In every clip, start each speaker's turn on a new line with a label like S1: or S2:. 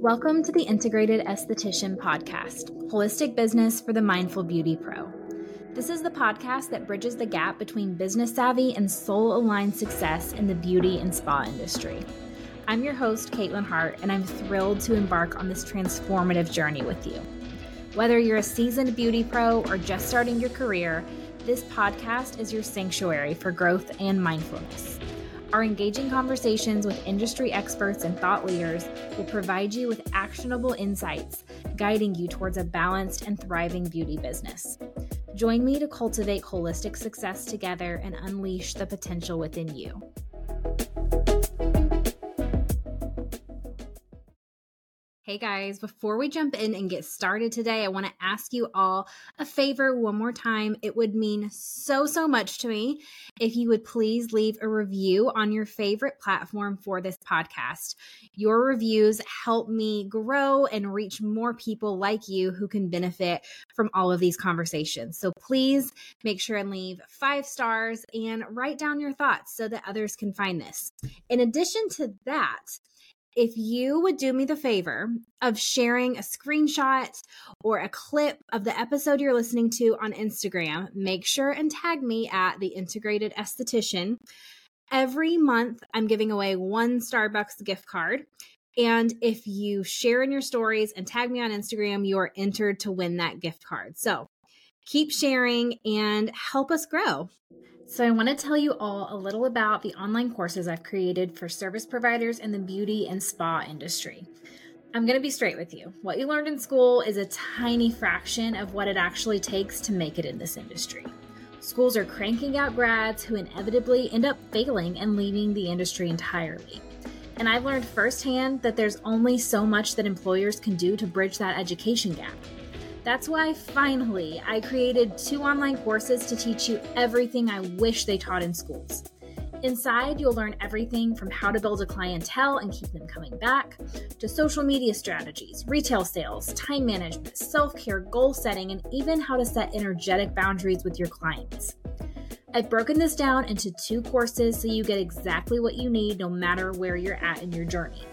S1: Welcome to the Integrated Esthetician Podcast, holistic business for the mindful beauty pro. This is the podcast that bridges the gap between business savvy and soul aligned success in the beauty and spa industry. I'm your host, Caitlin Hart, and I'm thrilled to embark on this transformative journey with you. Whether you're a seasoned beauty pro or just starting your career, this podcast is your sanctuary for growth and mindfulness. Our engaging conversations with industry experts and thought leaders will provide you with actionable insights, guiding you towards a balanced and thriving beauty business. Join me to cultivate holistic success together and unleash the potential within you. Hey guys, before we jump in and get started today, I want to ask you all a favor one more time. It would mean so, so much to me if you would please leave a review on your favorite platform for this podcast. Your reviews help me grow and reach more people like you who can benefit from all of these conversations. So please make sure and leave five stars and write down your thoughts so that others can find this. In addition to that, if you would do me the favor of sharing a screenshot or a clip of the episode you're listening to on Instagram, make sure and tag me at the Integrated Esthetician. Every month, I'm giving away one Starbucks gift card. And if you share in your stories and tag me on Instagram, you are entered to win that gift card. So keep sharing and help us grow. So, I want to tell you all a little about the online courses I've created for service providers in the beauty and spa industry. I'm going to be straight with you. What you learned in school is a tiny fraction of what it actually takes to make it in this industry. Schools are cranking out grads who inevitably end up failing and leaving the industry entirely. And I've learned firsthand that there's only so much that employers can do to bridge that education gap. That's why finally I created two online courses to teach you everything I wish they taught in schools. Inside, you'll learn everything from how to build a clientele and keep them coming back, to social media strategies, retail sales, time management, self care, goal setting, and even how to set energetic boundaries with your clients. I've broken this down into two courses so you get exactly what you need no matter where you're at in your journey.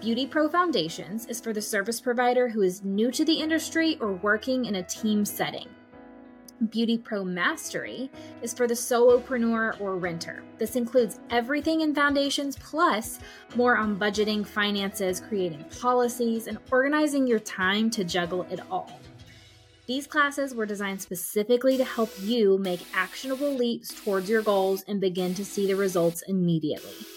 S1: Beauty Pro Foundations is for the service provider who is new to the industry or working in a team setting. Beauty Pro Mastery is for the solopreneur or renter. This includes everything in foundations plus more on budgeting, finances, creating policies, and organizing your time to juggle it all. These classes were designed specifically to help you make actionable leaps towards your goals and begin to see the results immediately.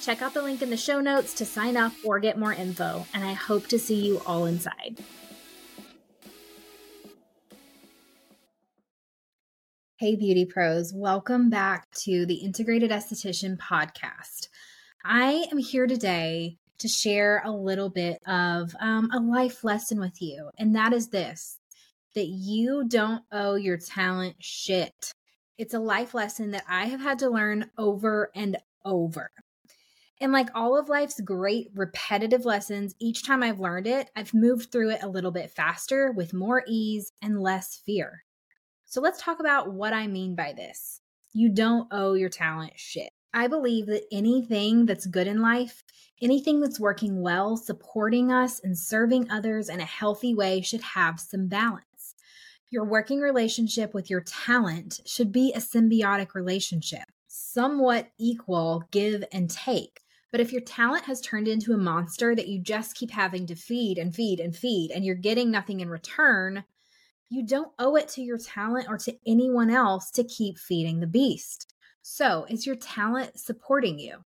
S1: Check out the link in the show notes to sign up or get more info, and I hope to see you all inside. Hey, beauty pros, welcome back to the Integrated Esthetician podcast. I am here today to share a little bit of um, a life lesson with you, and that is this that you don't owe your talent shit. It's a life lesson that I have had to learn over and over. And like all of life's great repetitive lessons, each time I've learned it, I've moved through it a little bit faster with more ease and less fear. So let's talk about what I mean by this. You don't owe your talent shit. I believe that anything that's good in life, anything that's working well, supporting us and serving others in a healthy way should have some balance. Your working relationship with your talent should be a symbiotic relationship, somewhat equal give and take. But if your talent has turned into a monster that you just keep having to feed and feed and feed, and you're getting nothing in return, you don't owe it to your talent or to anyone else to keep feeding the beast. So, is your talent supporting you?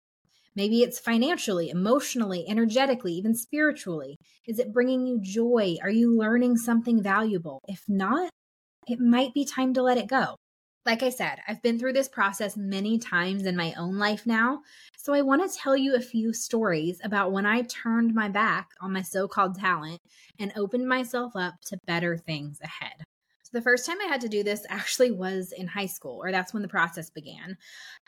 S1: Maybe it's financially, emotionally, energetically, even spiritually. Is it bringing you joy? Are you learning something valuable? If not, it might be time to let it go. Like I said, I've been through this process many times in my own life now. So I want to tell you a few stories about when I turned my back on my so called talent and opened myself up to better things ahead. So the first time I had to do this actually was in high school, or that's when the process began.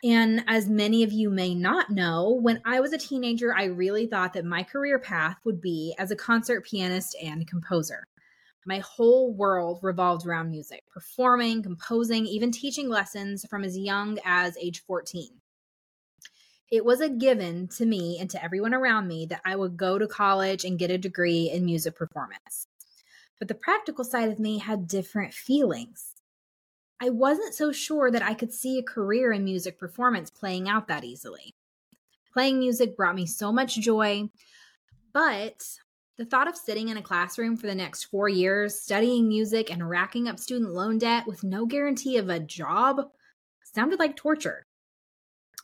S1: And as many of you may not know, when I was a teenager, I really thought that my career path would be as a concert pianist and composer. My whole world revolved around music, performing, composing, even teaching lessons from as young as age 14. It was a given to me and to everyone around me that I would go to college and get a degree in music performance. But the practical side of me had different feelings. I wasn't so sure that I could see a career in music performance playing out that easily. Playing music brought me so much joy, but the thought of sitting in a classroom for the next four years, studying music and racking up student loan debt with no guarantee of a job sounded like torture.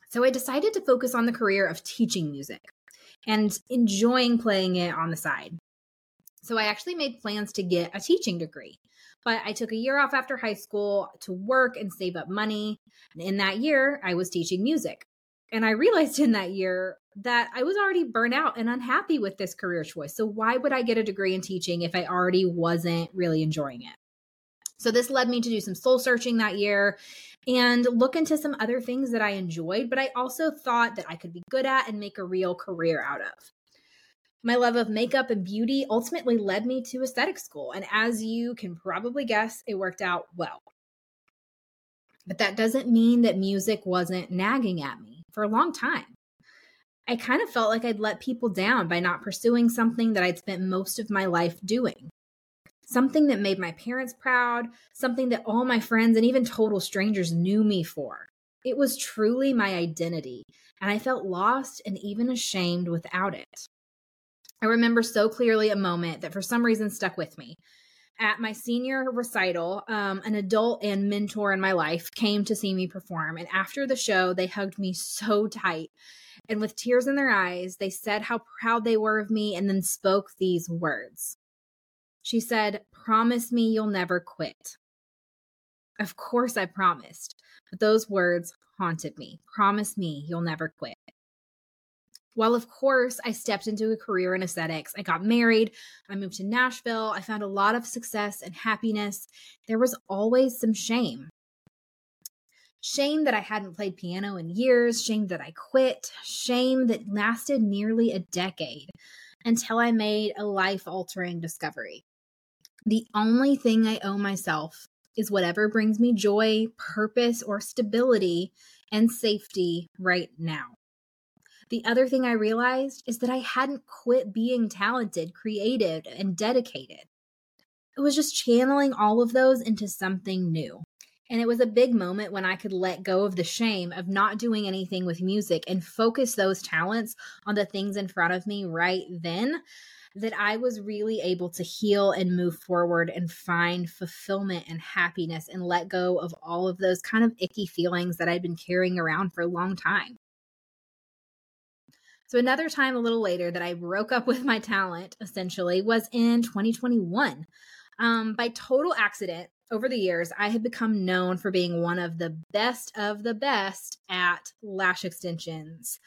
S1: So I decided to focus on the career of teaching music and enjoying playing it on the side. So I actually made plans to get a teaching degree. But I took a year off after high school to work and save up money. And in that year, I was teaching music. And I realized in that year that I was already burnt out and unhappy with this career choice. So, why would I get a degree in teaching if I already wasn't really enjoying it? So, this led me to do some soul searching that year and look into some other things that I enjoyed, but I also thought that I could be good at and make a real career out of. My love of makeup and beauty ultimately led me to aesthetic school. And as you can probably guess, it worked out well. But that doesn't mean that music wasn't nagging at me for a long time. I kind of felt like I'd let people down by not pursuing something that I'd spent most of my life doing. Something that made my parents proud, something that all my friends and even total strangers knew me for. It was truly my identity, and I felt lost and even ashamed without it. I remember so clearly a moment that for some reason stuck with me. At my senior recital, um, an adult and mentor in my life came to see me perform. And after the show, they hugged me so tight. And with tears in their eyes, they said how proud they were of me and then spoke these words. She said, Promise me you'll never quit. Of course, I promised, but those words haunted me. Promise me you'll never quit. While, of course, I stepped into a career in aesthetics, I got married, I moved to Nashville, I found a lot of success and happiness, there was always some shame. Shame that I hadn't played piano in years, shame that I quit, shame that lasted nearly a decade until I made a life altering discovery. The only thing I owe myself is whatever brings me joy, purpose, or stability and safety right now. The other thing I realized is that I hadn't quit being talented, creative, and dedicated. It was just channeling all of those into something new. And it was a big moment when I could let go of the shame of not doing anything with music and focus those talents on the things in front of me right then that I was really able to heal and move forward and find fulfillment and happiness and let go of all of those kind of icky feelings that I'd been carrying around for a long time. So, another time a little later that I broke up with my talent essentially was in 2021. Um, by total accident, over the years, I had become known for being one of the best of the best at lash extensions.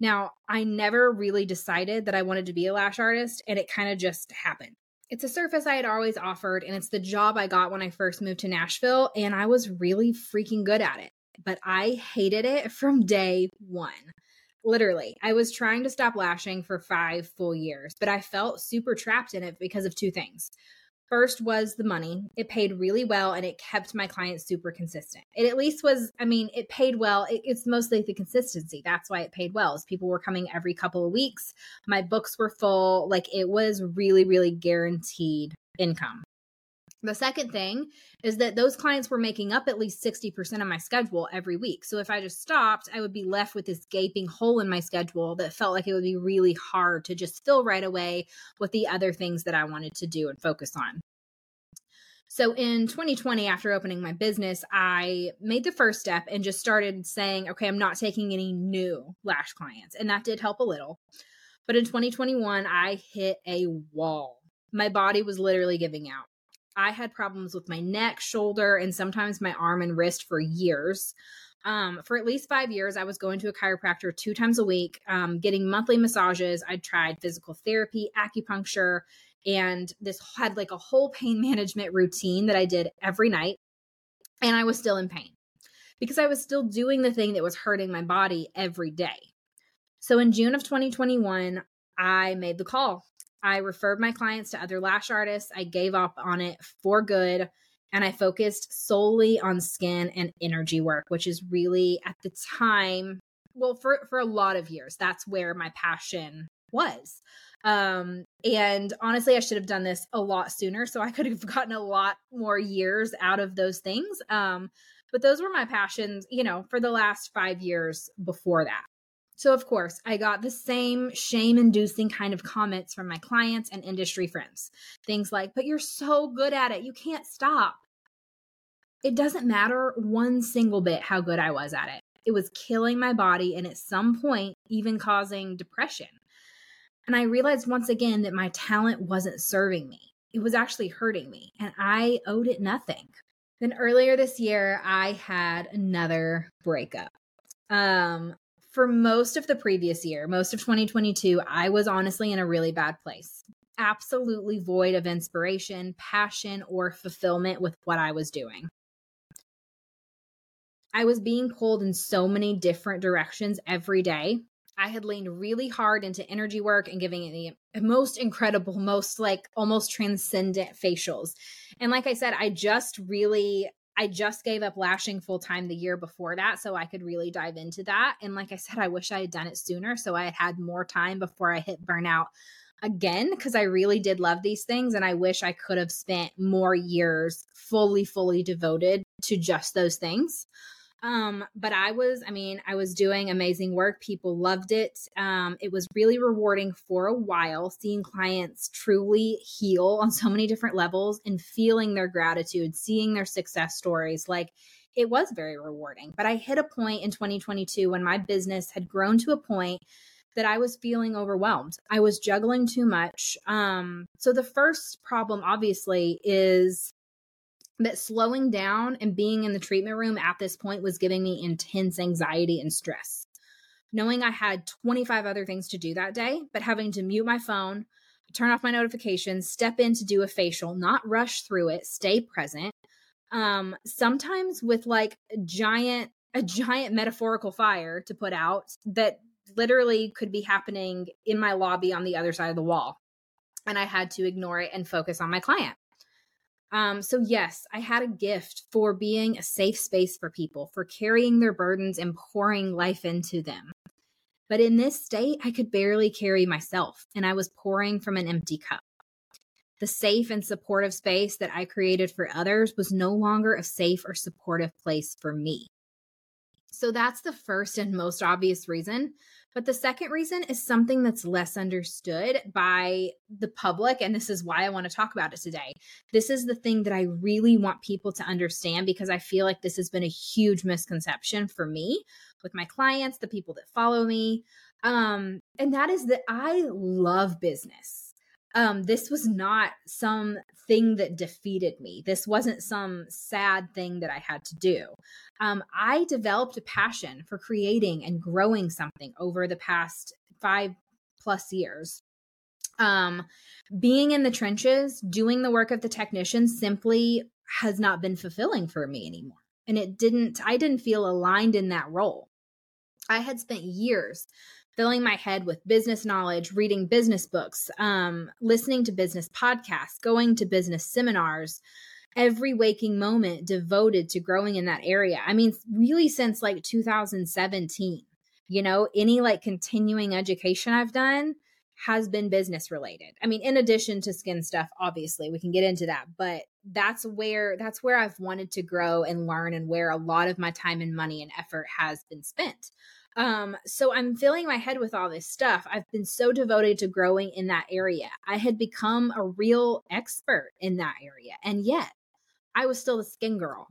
S1: Now, I never really decided that I wanted to be a lash artist, and it kind of just happened. It's a service I had always offered, and it's the job I got when I first moved to Nashville, and I was really freaking good at it. But I hated it from day one. Literally, I was trying to stop lashing for five full years, but I felt super trapped in it because of two things. First was the money. It paid really well and it kept my clients super consistent. It at least was, I mean, it paid well. It, it's mostly the consistency. That's why it paid well. Is people were coming every couple of weeks. My books were full. Like it was really, really guaranteed income. The second thing is that those clients were making up at least 60% of my schedule every week. So if I just stopped, I would be left with this gaping hole in my schedule that felt like it would be really hard to just fill right away with the other things that I wanted to do and focus on. So in 2020, after opening my business, I made the first step and just started saying, okay, I'm not taking any new lash clients. And that did help a little. But in 2021, I hit a wall. My body was literally giving out. I had problems with my neck, shoulder, and sometimes my arm and wrist for years. Um, for at least five years, I was going to a chiropractor two times a week, um, getting monthly massages. I tried physical therapy, acupuncture, and this had like a whole pain management routine that I did every night. And I was still in pain because I was still doing the thing that was hurting my body every day. So in June of 2021, I made the call I referred my clients to other lash artists. I gave up on it for good and I focused solely on skin and energy work, which is really at the time well for for a lot of years that's where my passion was. Um and honestly i should have done this a lot sooner so i could have gotten a lot more years out of those things. Um but those were my passions you know for the last 5 years before that so of course i got the same shame inducing kind of comments from my clients and industry friends things like but you're so good at it you can't stop it doesn't matter one single bit how good i was at it it was killing my body and at some point even causing depression and I realized once again that my talent wasn't serving me. It was actually hurting me, and I owed it nothing. Then earlier this year, I had another breakup. Um, for most of the previous year, most of 2022, I was honestly in a really bad place. Absolutely void of inspiration, passion, or fulfillment with what I was doing. I was being pulled in so many different directions every day I had leaned really hard into energy work and giving it the most incredible, most like almost transcendent facials. And like I said, I just really I just gave up lashing full time the year before that so I could really dive into that. And like I said, I wish I had done it sooner so I had had more time before I hit burnout again because I really did love these things and I wish I could have spent more years fully fully devoted to just those things. Um, but I was, I mean, I was doing amazing work. People loved it. Um, it was really rewarding for a while, seeing clients truly heal on so many different levels and feeling their gratitude, seeing their success stories. Like it was very rewarding. But I hit a point in 2022 when my business had grown to a point that I was feeling overwhelmed. I was juggling too much. Um, so the first problem, obviously, is that slowing down and being in the treatment room at this point was giving me intense anxiety and stress. Knowing I had 25 other things to do that day, but having to mute my phone, turn off my notifications, step in to do a facial, not rush through it, stay present. Um, sometimes with like a giant, a giant metaphorical fire to put out that literally could be happening in my lobby on the other side of the wall. And I had to ignore it and focus on my client. Um, so, yes, I had a gift for being a safe space for people, for carrying their burdens and pouring life into them. But in this state, I could barely carry myself, and I was pouring from an empty cup. The safe and supportive space that I created for others was no longer a safe or supportive place for me. So that's the first and most obvious reason but the second reason is something that's less understood by the public. And this is why I want to talk about it today. This is the thing that I really want people to understand because I feel like this has been a huge misconception for me with my clients, the people that follow me. Um, and that is that I love business um, this was not some thing that defeated me. This wasn't some sad thing that I had to do. Um, I developed a passion for creating and growing something over the past five plus years. Um, being in the trenches, doing the work of the technician simply has not been fulfilling for me anymore. And it didn't, I didn't feel aligned in that role. I had spent years filling my head with business knowledge, reading business books, um, listening to business podcasts, going to business seminars, every waking moment devoted to growing in that area. I mean, really since like 2017, you know, any like continuing education I've done has been business related. I mean, in addition to skin stuff, obviously, we can get into that, but that's where that's where I've wanted to grow and learn and where a lot of my time and money and effort has been spent. Um, so I'm filling my head with all this stuff. I've been so devoted to growing in that area. I had become a real expert in that area. And yet I was still the skin girl.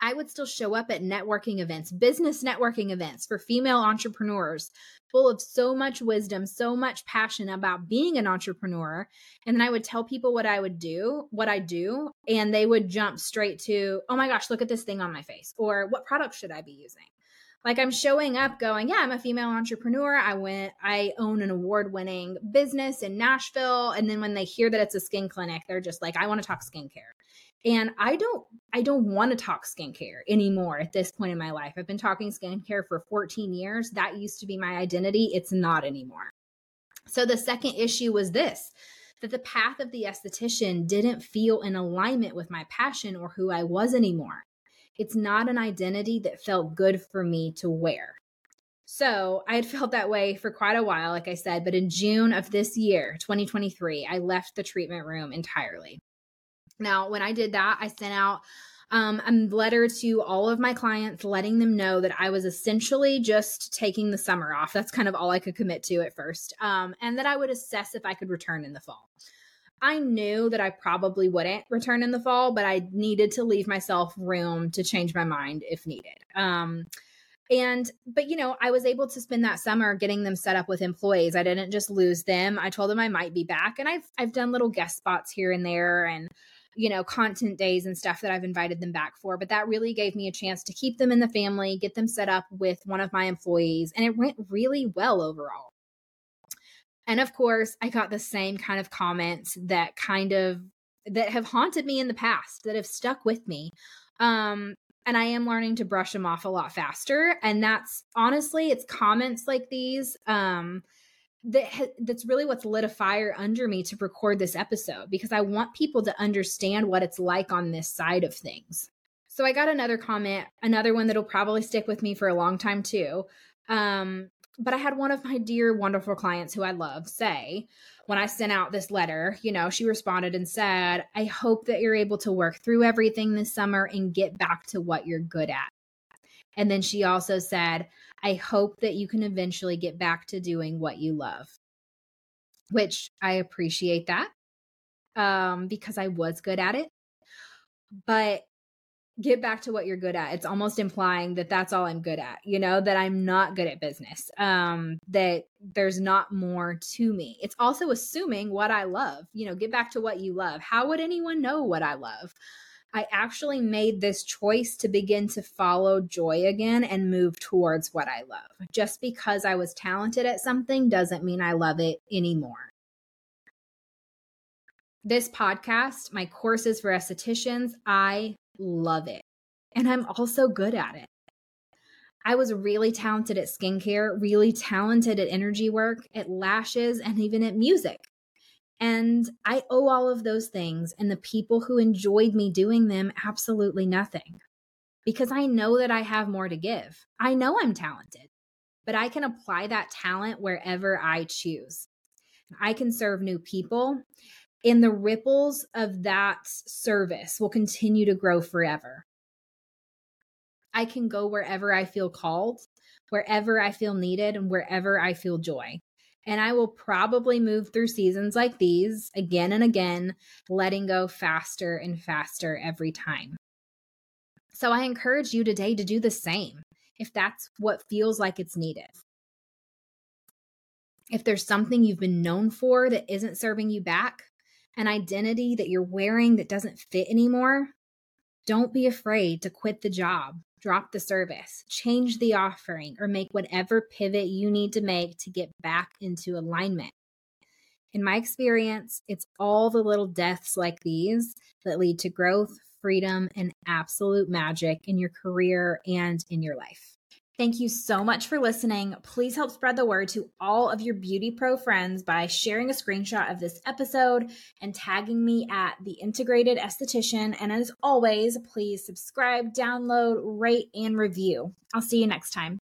S1: I would still show up at networking events, business networking events for female entrepreneurs, full of so much wisdom, so much passion about being an entrepreneur. And then I would tell people what I would do, what I do, and they would jump straight to, oh my gosh, look at this thing on my face, or what product should I be using? like i'm showing up going yeah i'm a female entrepreneur i went i own an award winning business in nashville and then when they hear that it's a skin clinic they're just like i want to talk skincare and i don't i don't want to talk skincare anymore at this point in my life i've been talking skincare for 14 years that used to be my identity it's not anymore so the second issue was this that the path of the esthetician didn't feel in alignment with my passion or who I was anymore. It's not an identity that felt good for me to wear. So I had felt that way for quite a while, like I said, but in June of this year, 2023, I left the treatment room entirely. Now, when I did that, I sent out um, a letter to all of my clients letting them know that I was essentially just taking the summer off. That's kind of all I could commit to at first. Um, and that I would assess if I could return in the fall. I knew that I probably wouldn't return in the fall, but I needed to leave myself room to change my mind if needed. Um, and but you know i was able to spend that summer getting them set up with employees i didn't just lose them i told them i might be back and i've i've done little guest spots here and there and you know content days and stuff that i've invited them back for but that really gave me a chance to keep them in the family get them set up with one of my employees and it went really well overall and of course, I got the same kind of comments that kind of that have haunted me in the past, that have stuck with me. Um, and I am learning to brush them off a lot faster. And that's honestly, it's comments like these um, that ha- that's really what's lit a fire under me to record this episode because I want people to understand what it's like on this side of things. So I got another comment, another one that'll probably stick with me for a long time too. Um, but I had one of my dear, wonderful clients who I love say, when I sent out this letter, you know, she responded and said, I hope that you're able to work through everything this summer and get back to what you're good at. And then she also said, I hope that you can eventually get back to doing what you love, which I appreciate that um, because I was good at it. But get back to what you're good at. It's almost implying that that's all I'm good at, you know, that I'm not good at business, um, that there's not more to me. It's also assuming what I love, you know, get back to what you love. How would anyone know what I love? I actually made this choice to begin to follow joy again and move towards what I love. Just because I was talented at something doesn't mean I love it anymore. This podcast, my courses for estheticians, I love it. And I'm also good at it. I was really talented at skincare, really talented at energy work, at lashes, and even at music. And I owe all of those things and the people who enjoyed me doing them absolutely nothing because I know that I have more to give. I know I'm talented, but I can apply that talent wherever I choose. I can serve new people and the ripples of that service will continue to grow forever. I can go wherever I feel called, wherever I feel needed, and wherever I feel joy. And I will probably move through seasons like these again and again, letting go faster and faster every time. So I encourage you today to do the same if that's what feels like it's needed. If there's something you've been known for that isn't serving you back, an identity that you're wearing that doesn't fit anymore, don't be afraid to quit the job, drop the service, change the offering, or make whatever pivot you need to make to get back into alignment. In my experience, it's all the little deaths like these that lead to growth, freedom, and absolute magic in your career and in your life. Thank you so much for listening. Please help spread the word to all of your Beauty Pro friends by sharing a screenshot of this episode and tagging me at the Integrated Esthetician. And as always, please subscribe, download, rate, and review. I'll see you next time.